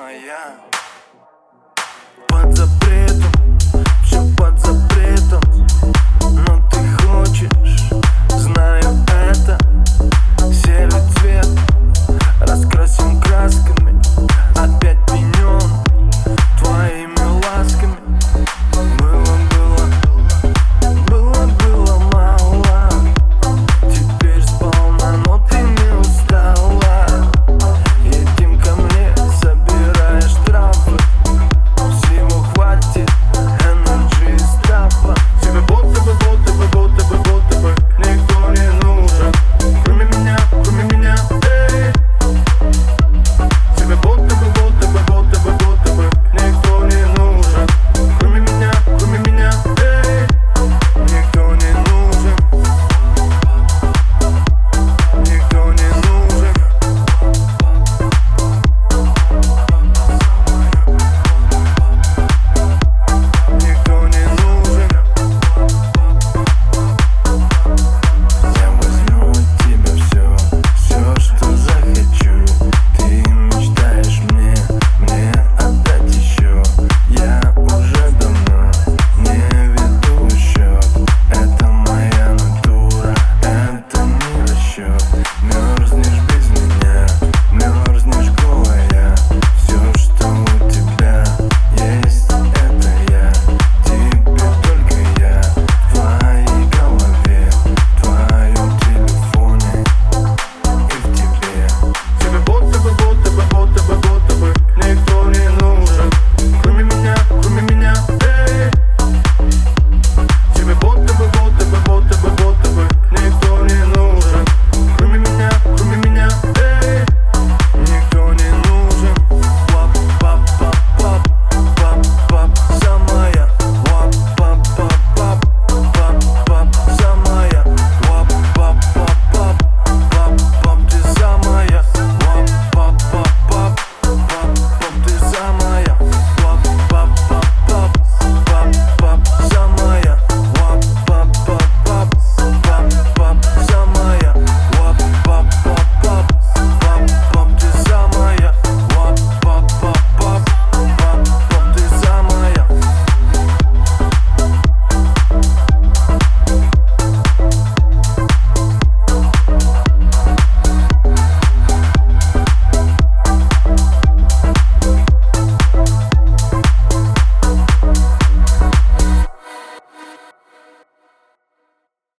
Miami.